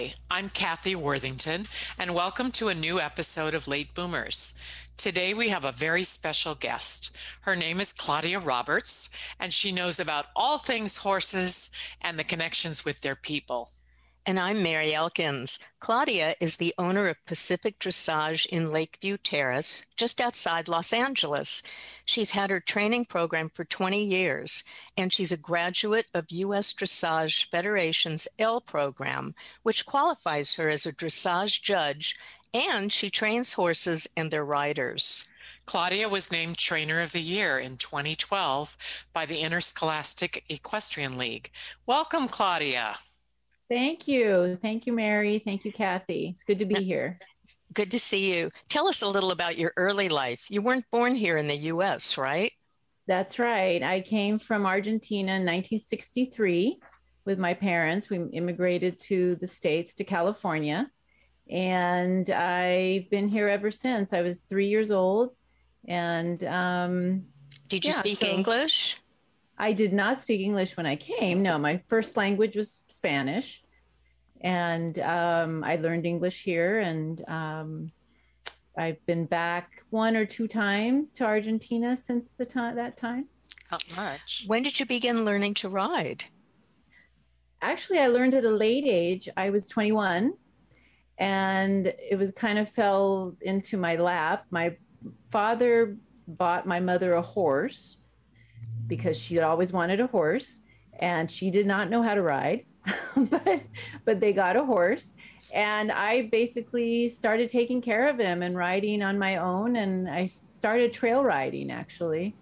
Hi, I'm Kathy Worthington, and welcome to a new episode of Late Boomers. Today we have a very special guest. Her name is Claudia Roberts, and she knows about all things horses and the connections with their people. And I'm Mary Elkins. Claudia is the owner of Pacific Dressage in Lakeview Terrace, just outside Los Angeles. She's had her training program for 20 years, and she's a graduate of U.S. Dressage Federation's L program, which qualifies her as a dressage judge, and she trains horses and their riders. Claudia was named Trainer of the Year in 2012 by the Interscholastic Equestrian League. Welcome, Claudia. Thank you. Thank you, Mary. Thank you, Kathy. It's good to be here. Good to see you. Tell us a little about your early life. You weren't born here in the US, right? That's right. I came from Argentina in 1963 with my parents. We immigrated to the States, to California. And I've been here ever since. I was three years old. And um, did you yeah, speak so English? I did not speak English when I came. No, my first language was Spanish and um, I learned English here, and um, I've been back one or two times to Argentina since the time that time. Not much. When did you begin learning to ride? Actually, I learned at a late age. I was 21, and it was kind of fell into my lap. My father bought my mother a horse because she had always wanted a horse, and she did not know how to ride but but they got a horse and I basically started taking care of him and riding on my own and I started trail riding actually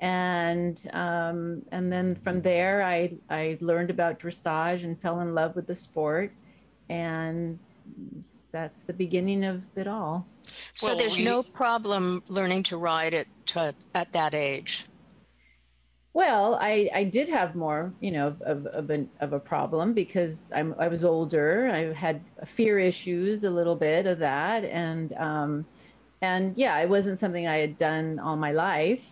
and um, and then from there I I learned about dressage and fell in love with the sport and that's the beginning of it all. So well, there's we... no problem learning to ride at to, at that age. Well, I, I did have more, you know, of, of, a, of a problem because I'm, I was older. I had fear issues, a little bit of that. And, um, and yeah, it wasn't something I had done all my life.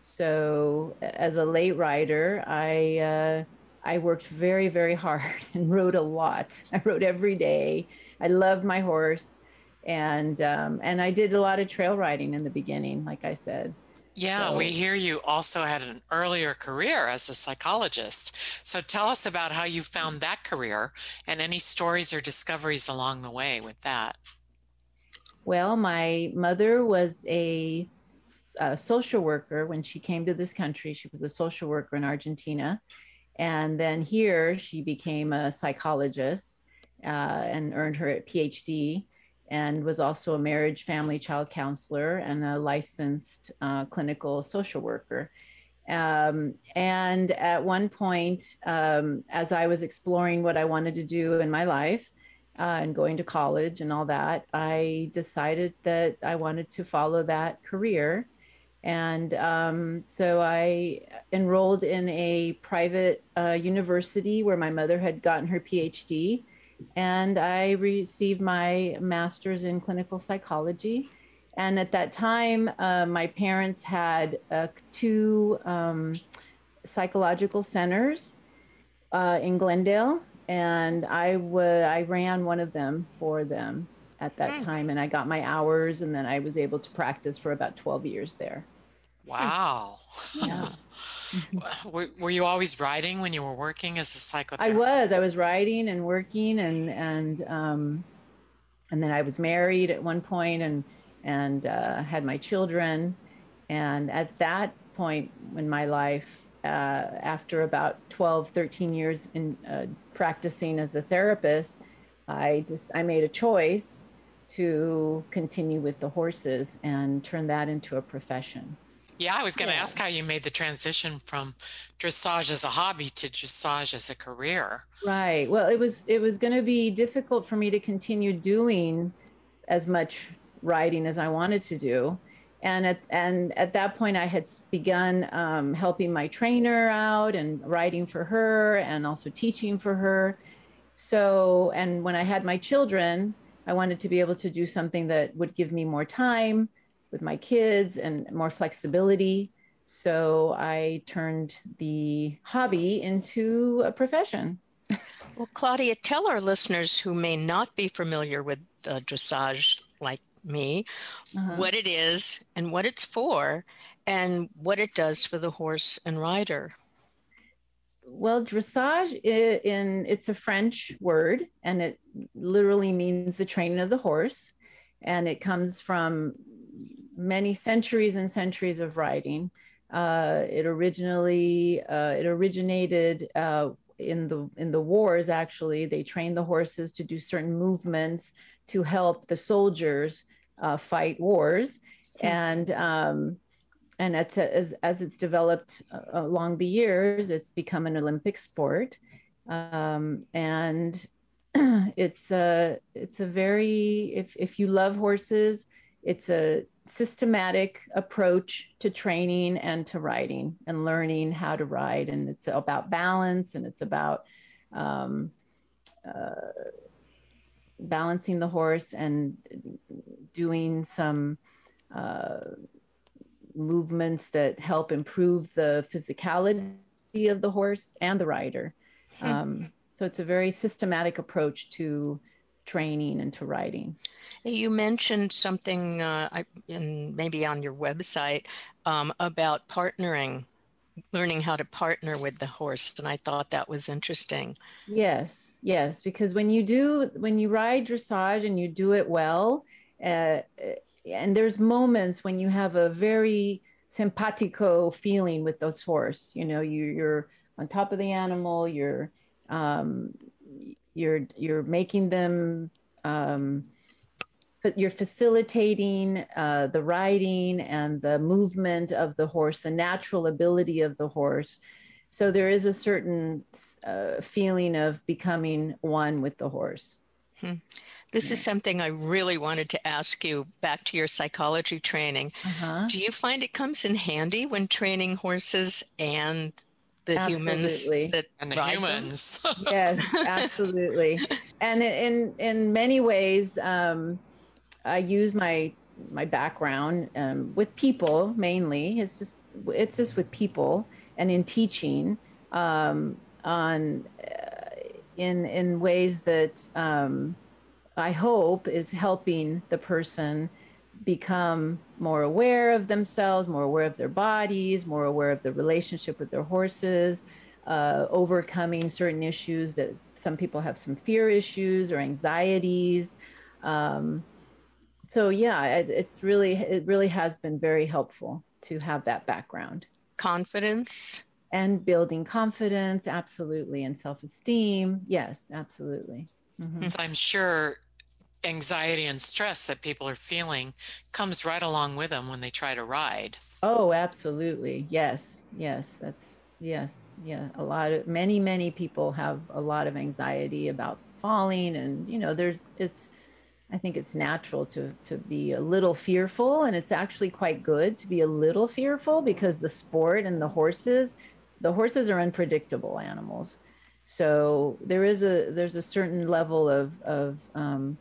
So as a late rider, I, uh, I worked very, very hard and rode a lot. I rode every day. I loved my horse. And, um, and I did a lot of trail riding in the beginning, like I said. Yeah, so, we hear you also had an earlier career as a psychologist. So tell us about how you found that career and any stories or discoveries along the way with that. Well, my mother was a, a social worker when she came to this country. She was a social worker in Argentina. And then here she became a psychologist uh, and earned her PhD and was also a marriage, family, child counselor and a licensed uh, clinical social worker. Um, and at one point, um, as I was exploring what I wanted to do in my life uh, and going to college and all that, I decided that I wanted to follow that career. And um, so I enrolled in a private uh, university where my mother had gotten her PhD and I received my master's in clinical psychology. And at that time, uh, my parents had uh, two um, psychological centers uh, in Glendale, and I would I ran one of them for them at that mm. time, and I got my hours, and then I was able to practice for about twelve years there. Wow. yeah. Were, were you always writing when you were working as a psychotherapist? I was. I was writing and working, and and um, and then I was married at one point, and and uh, had my children, And at that point in my life, uh, after about 12, 13 years in uh, practicing as a therapist, I just I made a choice to continue with the horses and turn that into a profession. Yeah, I was going to Yeah. ask how you made the transition from dressage as a hobby to dressage as a career. Right. Well, it was it was going to be difficult for me to continue doing as much writing as I wanted to do. And at and at that point, I had begun um, helping my trainer out and writing for her, and also teaching for her. So, and when I had my children, I wanted to be able to do something that would give me more time with my kids and more flexibility. So I turned the hobby into a profession. Well, Claudia, tell our listeners who may not be familiar with uh, dressage like me Uh-huh. what it is and what it's for and what it does for the horse and rider. Well, dressage i- in it's a French word and it literally means the training of the horse and it comes from many centuries and centuries of riding. Uh, it originally uh, it originated uh, in the in the wars. Actually, they trained the horses to do certain movements to help the soldiers uh, fight wars, Hmm. and um, and it's as as it's developed uh, along the years, it's become an Olympic sport, um, and it's a it's a very if if you love horses, it's a systematic approach to training and to riding and learning how to ride, and it's about balance and it's about um, uh, balancing the horse and doing some. Uh, movements that help improve the physicality of the horse and the rider. Hmm. Um, so it's a very systematic approach to training and to riding. You mentioned something uh, in maybe on your website um, about partnering, learning how to partner with the horse, and I thought that was interesting. Yes, yes, because when you do, when you ride dressage and you do it well, uh, and there's moments when you have a very simpatico feeling with those horse. You know, you, you're on top of the animal. You're um, you're you're making them. Um, but you're facilitating uh, the riding and the movement of the horse, the natural ability of the horse. So there is a certain uh, feeling of becoming one with the horse. This is something I really wanted to ask you back to your psychology training. Uh-huh. Do you find it comes in handy when training horses and the humans that And the humans. yes, absolutely. And in in many ways, um, I use my my background um, with people mainly. It's just it's just with people and in teaching um, on uh, in in ways that um, I hope is helping the person become more aware of themselves, more aware of their bodies, more aware of the relationship with their horses, uh, overcoming certain issues that some people have some fear issues or anxieties. Um, so yeah, it, it's really it really has been very helpful to have that background confidence. and building confidence, absolutely, and self-esteem. Yes, absolutely. Mhm. So I'm sure anxiety and stress that people are feeling comes right along with them when they try to ride. Oh, absolutely. Yes. Yes. That's yes. Yeah. A lot of many, many people have a lot of anxiety about falling and you know, there's it's I think it's natural to to be a little fearful and it's actually quite good to be a little fearful because the sport and the horses, the horses are unpredictable animals. So there is a there's a certain level of of um,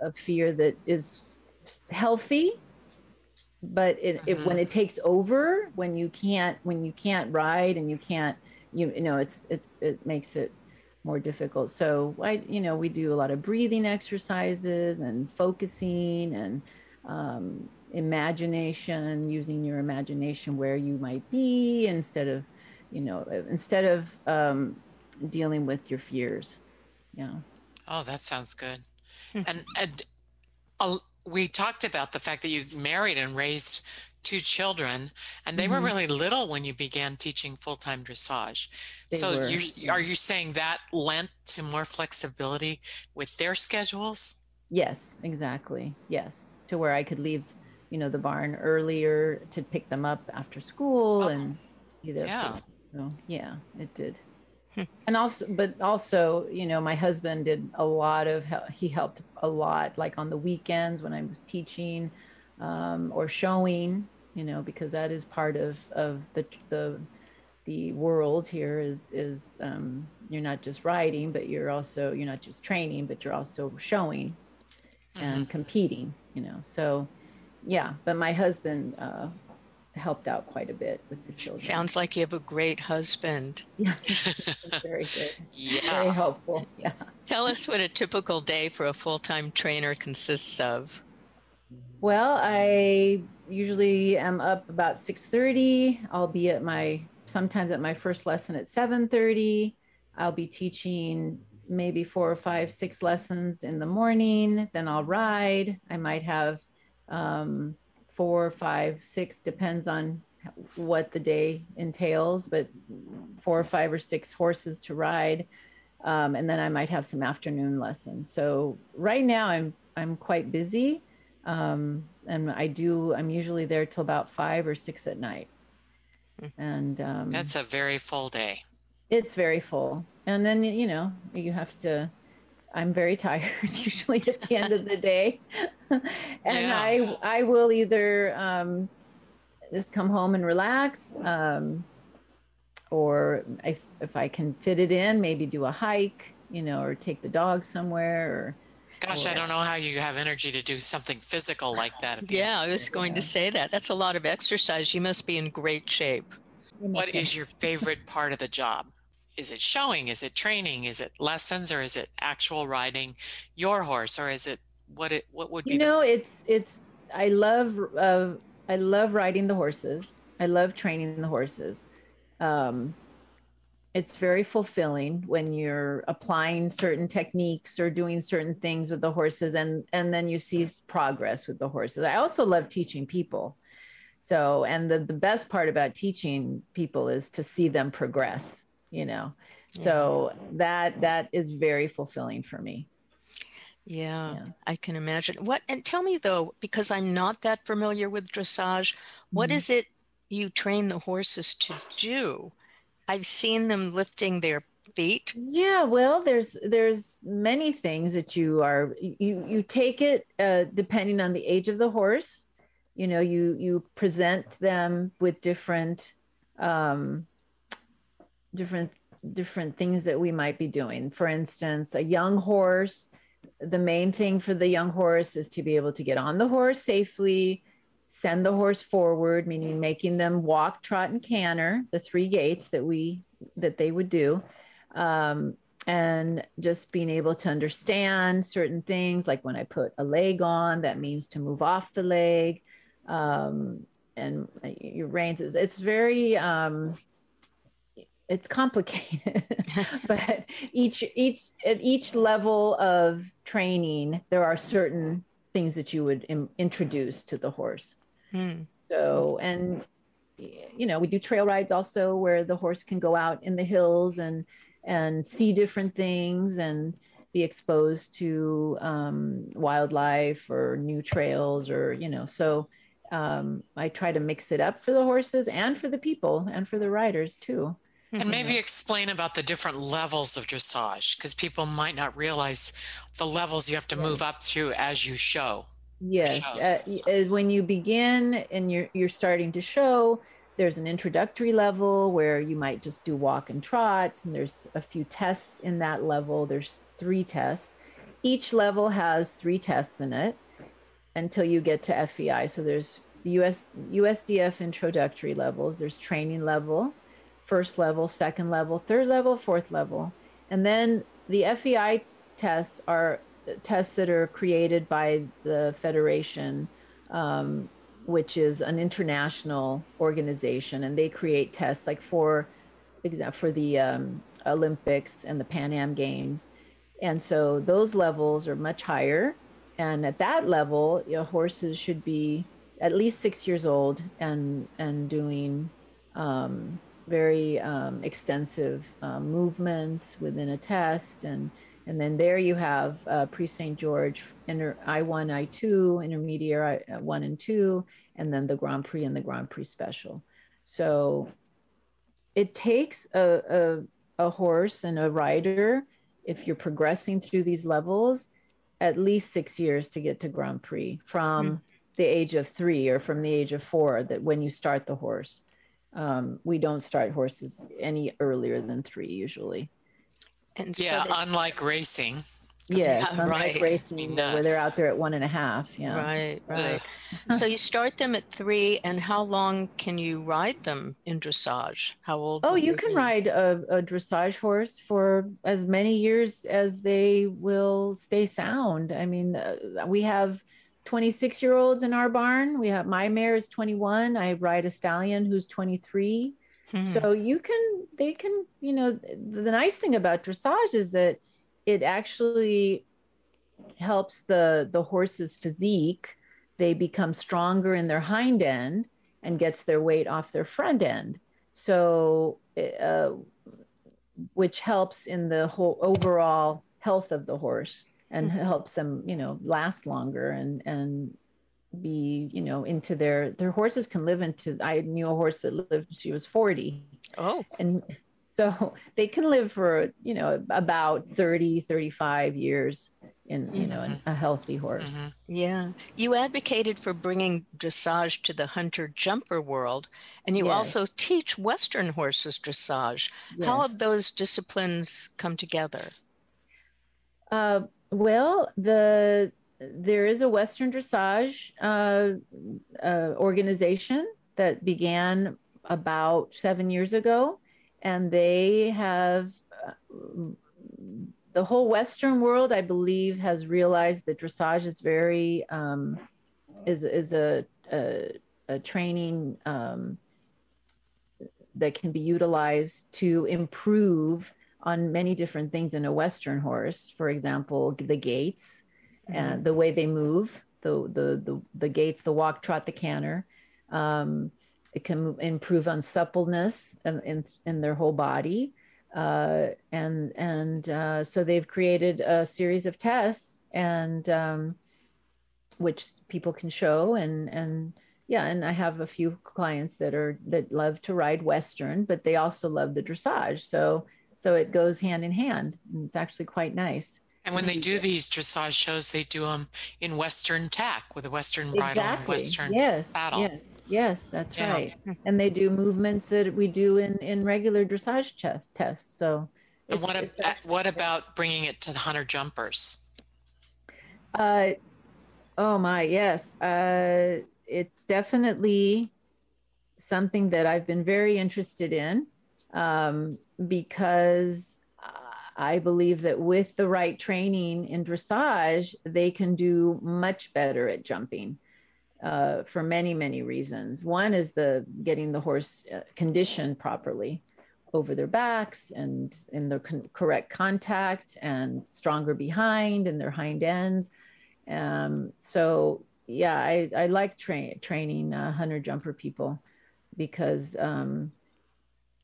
of fear that is healthy but it, it when it takes over when you can't when you can't ride and you can't you, you know it's it's it makes it more difficult. So i you know we do a lot of breathing exercises and focusing and um, imagination using your imagination where you might be instead of you know instead of um, dealing with your fears. Yeah. Oh, that sounds good. And and uh, we talked about the fact that you married and raised two children, and they mm-hmm. were really little when you began teaching full time dressage. They so, you are you saying that lent to more flexibility with their schedules? Yes, exactly. Yes, to where I could leave, you know, the barn earlier to pick them up after school oh, and either. Yeah. So yeah, it did. Hmm. and also but also you know my husband did a lot of he helped a lot like on the weekends when i was teaching um, or showing you know because that is part of of the the the world here is is um, you're not just writing but you're also you're not just training but you're also showing and mm-hmm. competing you know so yeah but my husband uh, helped out quite a bit with the children. Sounds like you have a great husband. Yeah, very good. yeah. Very helpful. Yeah. Tell us what a typical day for a full time trainer consists of. Well, I usually am up about 6:30. I'll be at my sometimes at my first lesson at 7:30. I'll be teaching maybe four or five, six lessons in the morning. Then I'll ride. I might have um, four, five, six, depends on what the day entails, but four or five or six horses to ride. Um, and then I might have some afternoon lessons. So right now I'm I'm quite busy, um, and I do I'm usually there till about five or six at night. Hmm. And um, that's a very full day. It's very full, and then you know you have to I'm very tired usually at the end of the day. and yeah. I I will either um, just come home and relax, um, or if, if I can fit it in, maybe do a hike, you know, or take the dog somewhere. Or gosh, or, I don't know how you have energy to do something physical like that. Yeah, I was going yeah. to say that. That's a lot of exercise. You must be in great shape. What is your favorite part of the job? Is it showing? Is it training? Is it lessons or is it actual riding your horse? Or is it what it what would be? you know the- it's it's i love uh, i love riding the horses. I love training the horses. Um it's very fulfilling when you're applying certain techniques or doing certain things with the horses and and then you see progress with the horses. I also love teaching people. So and the, the best part about teaching people is to see them progress you know so that that is very fulfilling for me yeah, yeah, I can imagine. What and tell me though, because I'm not that familiar with dressage, what mm-hmm. is it you train the horses to do? I've seen them lifting their feet. Yeah, well, there's there's many things that you are you you take it uh, depending on the age of the horse. You know, you you present them with different um, different different things that we might be doing. For instance, a young horse, the main thing for the young horse is to be able to get on the horse safely, send the horse forward, meaning making them walk, trot, and canter, the three gaits that we that they would do. Um, and just being able to understand certain things like when I put a leg on, that means to move off the leg. Um, and your reins, it's very um, it's complicated but each each at each level of training there are certain things that you would Im- introduce to the horse mm. so and you know we do trail rides also where the horse can go out in the hills and and see different things and be exposed to um, wildlife or new trails or you know so um, i try to mix it up for the horses and for the people and for the riders too and maybe explain about the different levels of dressage because people might not realize the levels you have to move up through as you show. Yes, uh, when you begin and you're you're starting to show, there's an introductory level where you might just do walk and trot, and there's a few tests in that level. There's three tests. Each level has three tests in it until you get to FEI. So there's US USDF introductory levels. There's training level first level, second level, third level, fourth level. And then the FEI tests are tests that are created by the Federation, um, which is an international organization, and they create tests like for example for the um, Olympics and the Pan Am Games. And so those levels are much higher. And at that level, your horses should be at least six years old and and doing um, very um, extensive uh, movements within a test and and then there you have uh, Prix St. George, inter, I1, I2, intermediate I, uh, 1 and 2, and then the Grand Prix and the Grand Prix Special. So it takes a, a, a horse and a rider, if you're progressing through these levels, at least six years to get to Grand Prix from mm-hmm. the age of three or from the age of four, that when you start the horse. Um, we don't start horses any earlier than three usually. And yeah, so unlike racing. Yeah, unlike right. racing where they're out there at one and a half. Yeah. Right, right. so you start them at three, and how long can you ride them in dressage? How old? Oh, you can be? ride a, a dressage horse for as many years as they will stay sound. I mean, uh, we have 26 year olds in our barn. We have my mare is 21. I ride a stallion who's 23. Hmm. So you can, they can, you know, the nice thing about dressage is that it actually helps the the horse's physique. They become stronger in their hind end and gets their weight off their front end. So, uh, which helps in the whole overall health of the horse and mm-hmm. helps them, you know, last longer and and be you know into their their horses can live into i knew a horse that lived she was 40 oh and so they can live for you know about 30 35 years in you know mm-hmm. a healthy horse mm-hmm. yeah you advocated for bringing dressage to the hunter jumper world and you yes. also teach western horses dressage yes. how have those disciplines come together uh, well the there is a Western dressage uh, uh, organization that began about seven years ago, and they have uh, the whole Western world, I believe, has realized that dressage is very um, is is a, a, a training um, that can be utilized to improve on many different things in a Western horse. For example, the gaits and mm-hmm. the way they move, the, the, the, the gaits, the walk, trot, the canter. Um, it can improve on suppleness in, in, in their whole body. Uh, and and uh, so they've created a series of tests and um, which people can show and and yeah and i have a few clients that are that love to ride western but they also love the dressage so so it goes hand in hand And it's actually quite nice and when they do these dressage shows, they do them in Western tack with a Western bridle exactly. and Western yes, saddle. Yes, yes, that's yeah. right. And they do movements that we do in in regular dressage test tests. So. And what about what about bringing it to the hunter jumpers? Uh, oh my, yes. Uh, it's definitely something that I've been very interested in um, because I believe that with the right training in dressage, they can do much better at jumping uh, for many, many reasons. One is the getting the horse uh, conditioned properly over their backs and in the con- correct contact and stronger behind and their hind ends. Um, so yeah, I, I like tra- training uh, hunter jumper people because um,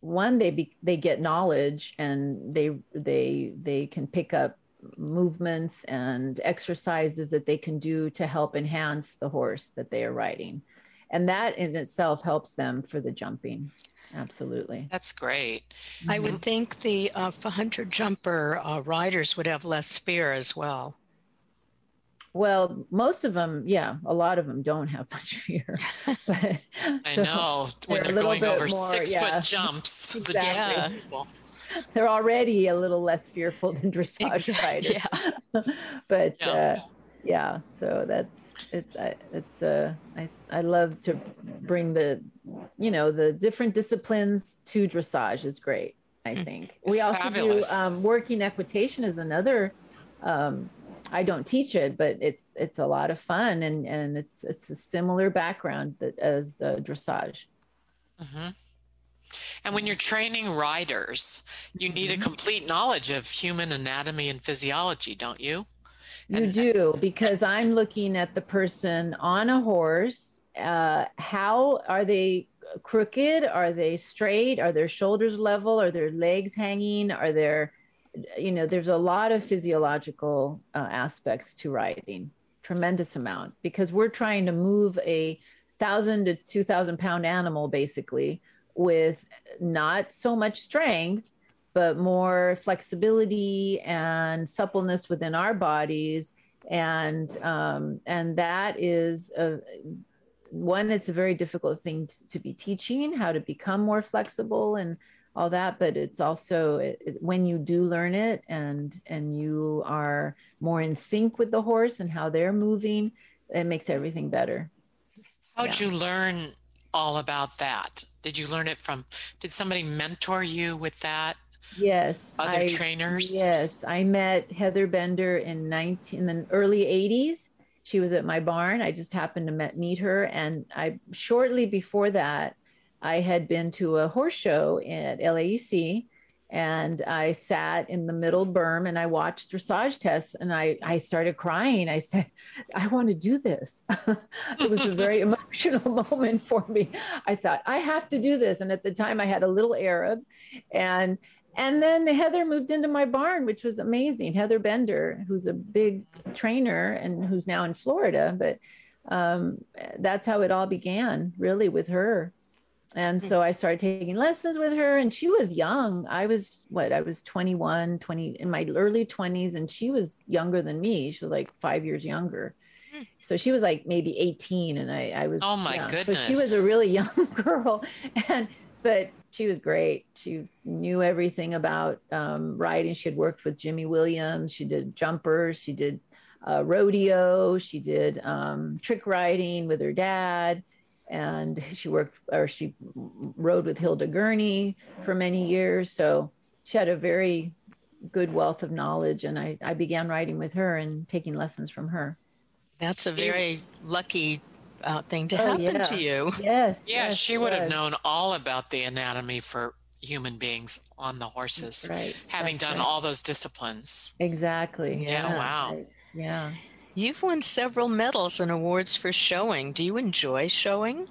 one they be, they get knowledge and they they they can pick up movements and exercises that they can do to help enhance the horse that they are riding. And that in itself helps them for the jumping. Absolutely. That's great. Mm-hmm. i would think the uh, hunter jumper uh, riders would have less fear as well well, most of them, yeah, a lot of them don't have much fear. But, I so know when they're, they're going over more, six yeah. foot jumps. Exactly. The they're already a little less fearful than dressage exactly. riders. Yeah. but yeah. Uh, yeah, so that's it. I, it's uh, I I love to bring the, you know, the different disciplines to dressage is great. I mm. think it's we also fabulous. do um, working equitation is another um, I don't teach it, but it's it's a lot of fun and and it's it's a similar background that as uh, dressage. Mm-hmm. And when you're training riders, you need mm-hmm. a complete knowledge of human anatomy and physiology, don't you? You and, do because I'm looking at the person on a horse uh, how are they crooked? Are they straight? Are their shoulders level? Are their legs hanging? Are there, you know, there's a lot of physiological uh, aspects to riding, tremendous amount, because we're trying to move a thousand to two thousand pound animal basically with not so much strength, but more flexibility and suppleness within our bodies. And um, and that is a, one it's a very difficult thing to, to, be teaching how to become more flexible and all that but it's also it, it, when you do learn it and and you are more in sync with the horse and how they're moving it makes everything better how'd yeah. you learn all about that did you learn it from did somebody mentor you with that Yes. Other I, trainers? Yes. I met Heather Bender in 19 in the early 80s. She was at my barn. I just happened to met, meet her. And I shortly before that, I had been to a horse show at LAEC and I sat in the middle berm and I watched dressage tests and I, I started crying. I said, I want to do this. it was a very emotional moment for me. I thought, I have to do this. And at the time I had a little Arab and and then Heather moved into my barn, which was amazing. Heather Bender, who's a big trainer and who's now in Florida, but um, that's how it all began, really, with her. And so I started taking lessons with her, and she was young. I was what? I was 21, 20, in my early 20s, and she was younger than me. She was like five years younger. So she was like maybe 18, and I, I was. Oh my yeah. goodness! So she was a really young girl, and but she was great. She knew everything about um, riding. She had worked with Jimmy Williams. She did jumpers. She did uh, rodeo. She did um, trick riding with her dad. And she worked or she rode with Hilda Gurney for many years. So she had a very good wealth of knowledge. And I, I began riding with her and taking lessons from her. That's a very lucky uh, thing to oh, happen yeah. to you. Yes. Yeah, yes, she would yes. have known all about the anatomy for human beings on the horses, right. having done right. all those disciplines. Exactly. Yeah. yeah. Wow. Yeah. You've won several medals and awards for showing. Do you enjoy showing?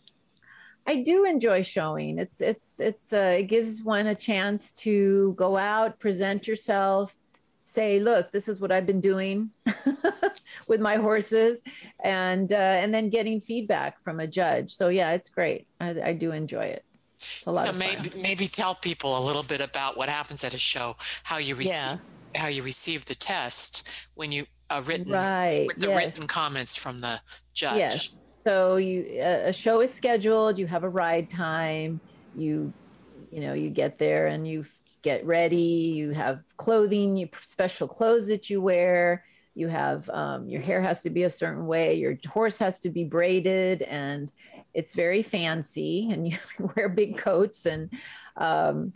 I do enjoy showing. It's it's it's uh, it gives one a chance to go out, present yourself, say, look, this is what I've been doing with my horses, and uh, and then getting feedback from a judge. So yeah, it's great. I, I do enjoy it. It's a lot yeah, of maybe fun. maybe tell people a little bit about what happens at a show, how you receive yeah. how you receive the test when you uh, written right with the yes. written comments from the judge. Yes. So you a show is scheduled. You have a ride time. You you know you get there and you get ready. You have clothing, you special clothes that you wear. You have um, your hair has to be a certain way. Your horse has to be braided, and it's very fancy. And you wear big coats, and um,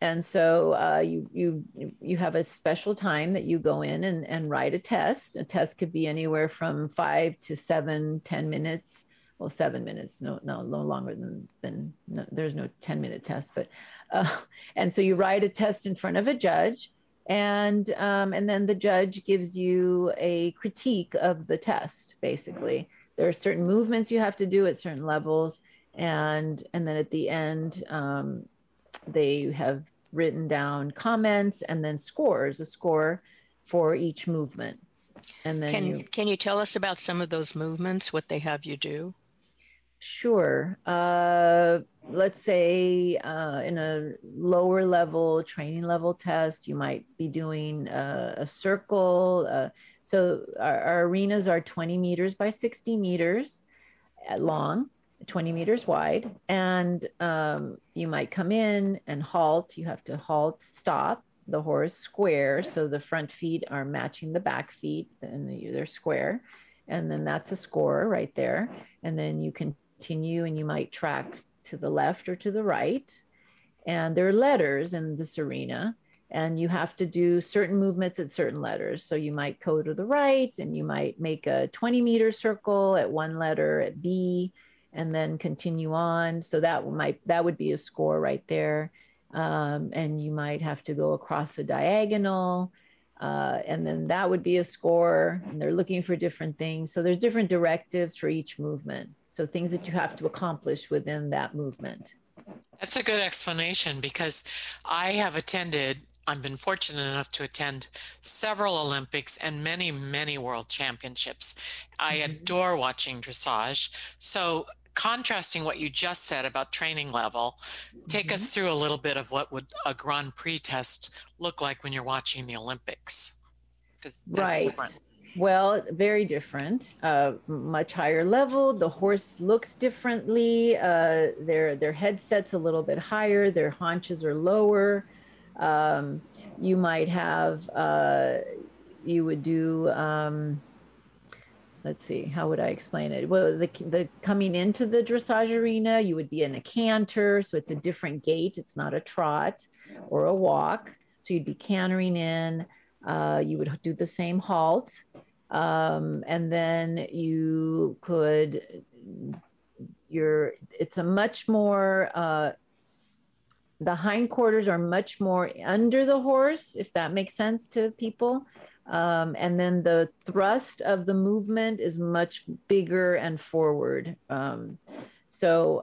and so uh, you you you have a special time that you go in and and write a test. A test could be anywhere from five to seven, ten minutes well seven minutes no no no longer than than no, there's no 10 minute test but uh, and so you write a test in front of a judge and um, and then the judge gives you a critique of the test basically there are certain movements you have to do at certain levels and and then at the end um, they have written down comments and then scores a score for each movement and then can you, can you tell us about some of those movements what they have you do Sure. Uh, let's say uh, in a lower level training level test, you might be doing a, a circle. Uh, so our, our, arenas are 20 meters by 60 meters long, 20 meters wide. And um, you might come in and halt. You have to halt, stop the horse square. So the front feet are matching the back feet and they're square. And then that's a score right there. And then you continue and you might track to the left or to the right. And there are letters in this arena, and you have to do certain movements at certain letters. So you might go to the right and you might make a 20 meter circle at one letter at B and then continue on. So that might that would be a score right there. Um, and you might have to go across a diagonal. Uh, and then that would be a score and they're looking for different things so there's different directives for each movement So things that you have to accomplish within that movement. That's a good explanation because I have attended, I've been fortunate enough to attend several Olympics and many, many world championships. I mm-hmm. adore watching dressage. So, contrasting what you just said about training level, take mm-hmm. us through a little bit of what would a Grand Prix test look like when you're watching the Olympics. Because right. Different. Well, very different, uh, much higher level. The horse looks differently. Uh, their their headset's a little bit higher. Their haunches are lower. Um, you might have uh, you would do. Um, let's see, how would I explain it? Well, the the coming into the dressage arena, you would be in a canter, so it's a different gait. It's not a trot or a walk. So you'd be cantering in. Uh, you would do the same halt um, and then you could you're it's a much more uh, the hindquarters are much more under the horse if that makes sense to people um, and then the thrust of the movement is much bigger and forward. Um, so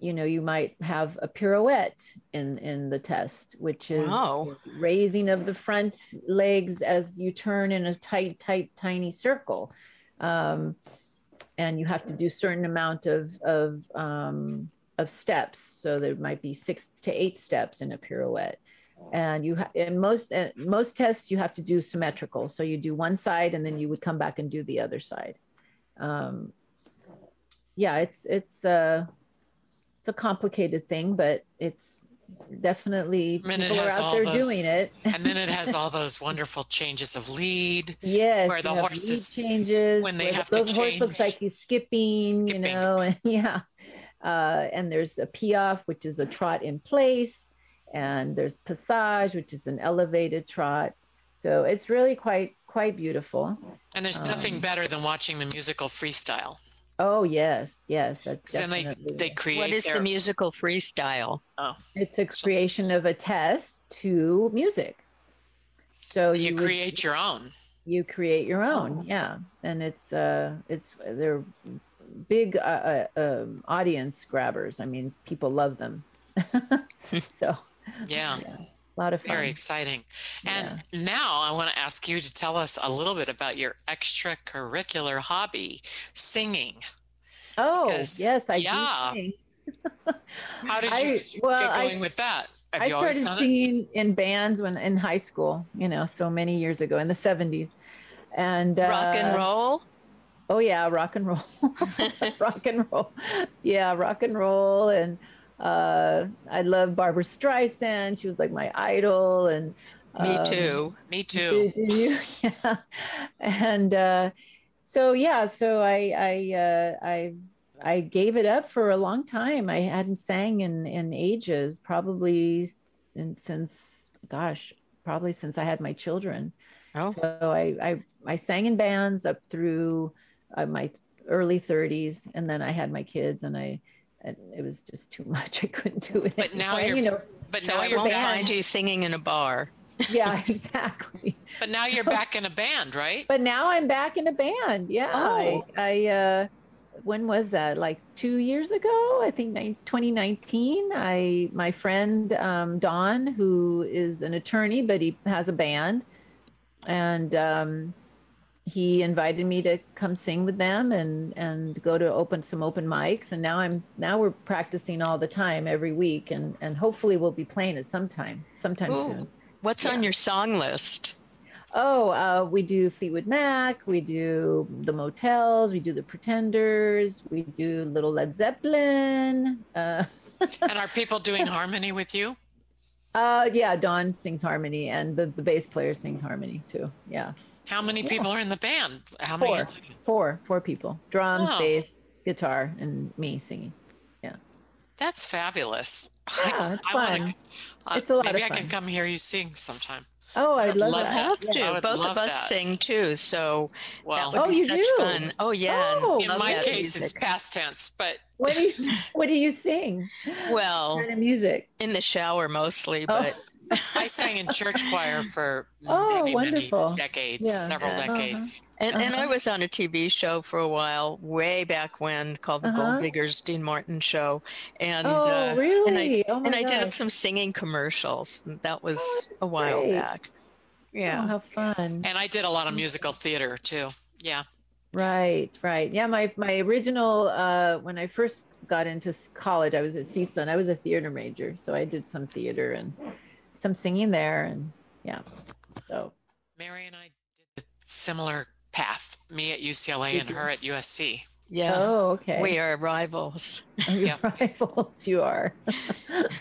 you know you might have a pirouette in in the test which is wow. raising of the front legs as you turn in a tight tight tiny circle. Um, and you have to do certain amount of of um, of steps. So there might be six to eight steps in a pirouette and you ha- in most uh, most tests you have to do symmetrical so you do one side and then you would come back and do the other side um, yeah it's it's uh it's a complicated thing, but it's definitely people are out there those, doing it. and then it has all those wonderful changes of lead. Yes, where the horses changes when they have the, to the change. horse looks like he's skipping, skipping. you know, and yeah. Uh, and there's a piaffe, which is a trot in place, and there's passage, which is an elevated trot. So it's really quite quite beautiful. And there's um, nothing better than watching the musical freestyle. Oh yes, yes, that's then they they create. What is their... the musical freestyle? Oh, it's a creation of a test to music. So you, you create would, your own. You create your own, oh. yeah, and it's uh, it's they're big uh, uh, um, audience grabbers. I mean, people love them. so yeah. yeah. A lot of fun. Very exciting. And yeah. now I want to ask you to tell us a little bit about your extracurricular hobby, singing. Oh, because, yes, I yeah. do How did you I, well, get going I, with that? Have I started singing it? in bands when in high school, you know, so many years ago in the 70s. And rock and uh, roll? Oh yeah, rock and roll. rock and roll. Yeah, rock and roll and uh, I love Barbra Streisand. She was like my idol, and me um, too. Me too. Did, did yeah. And uh, so yeah, so I I uh, I I gave it up for a long time. I hadn't sang in in ages, probably in, since gosh, probably since I had my children. Oh. So I I I sang in bands up through uh, my early 30s, and then I had my kids, and I and it was just too much. I couldn't do it. But now you're, you know, but so now I won't find you singing in a bar. yeah, exactly. but now you're back in a band, right? But now I'm back in a band. Yeah, oh. I, I uh, when was that? Like two years ago, I think 2019. I my friend um, Don, who is an attorney, but he has a band, and um, he invited me to come sing with them and and go to open some open mics. And now i'm now we're practicing all the time every week. And and hopefully we'll be playing it sometime sometime Ooh, soon. What's yeah. on your song list? Oh uh, we do fleetwood mac. We do the motels. We do the pretenders. We do little led zeppelin. Uh, and are people doing harmony with you? Uh yeah don sings harmony and the, the bass player sings harmony too. Yeah how many people are in the band? How four. many? Four, four people. Drums, oh. bass, guitar, and me singing. Yeah. That's fabulous. Yeah, it's I, fun. Wanna, uh, it's a lot maybe of fun. I can come hear you sing sometime. Oh, I'd, I'd love, love that. Have to. Both of us that. sing too, so well, that would oh, be you such do? fun. Oh yeah. Oh, in my case, music. it's past tense, but what do you what do you sing? Well, what kind of music? In the shower mostly, but. Oh I sang in church choir for Oh, many, wonderful. many decades, Yeah. several Uh-huh. decades. And, and I Uh-huh. was on a TV show for a while, way back when, called the Uh-huh. Gold Diggers Dean Martin Show. And oh, uh, really? and I oh and I did gosh. some singing commercials. That was Oh, a while great. back. Yeah. Oh, how fun. And I did a lot of musical theater too. Yeah. Right, right. Yeah, my my original uh when I first got into college, I was at CSUN. I was a theater major, so I did some theater and some singing there and yeah. So, Mary and I did a similar path, me at UCLA and you? her at USC. Yeah. oh, okay. We are rivals. Your Yeah. rivals you are.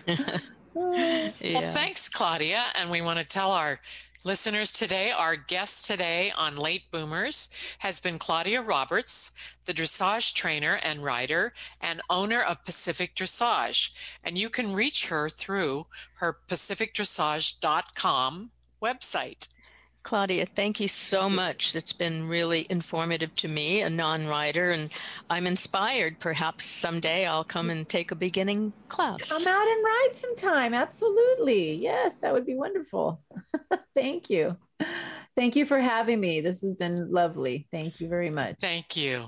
Well, thanks, Claudia. And we want to tell our listeners today, our guest today on Late Boomers has been Claudia Roberts, the dressage trainer and rider and owner of Pacific Dressage. And you can reach her through her pacificdressage.com website. Claudia, thank you so much. It's been really informative to me, a non rider, and I'm inspired. Perhaps someday I'll come and take a beginning class. Come out and ride sometime. Absolutely. Yes, that would be wonderful. Thank you. Thank you for having me. This has been lovely. Thank you very much. Thank you.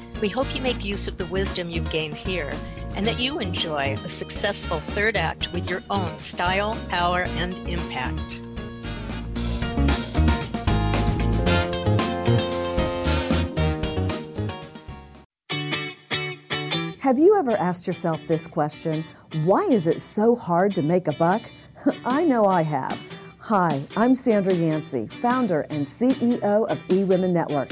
We hope you make use of the wisdom you've gained here and that you enjoy a successful third act with your own style, power, and impact. Have you ever asked yourself this question? Why is it so hard to make a buck? I know I have. Hi, I'm Sandra Yancey, founder and CEO of eWomen Network.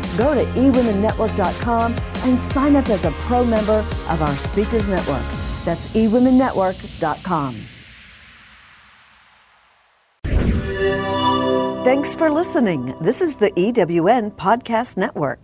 go to eWomenNetwork.com and sign up as a pro member of our Speakers Network. That's eWomenNetwork.com. Thanks for listening. This is the EWN Podcast Network.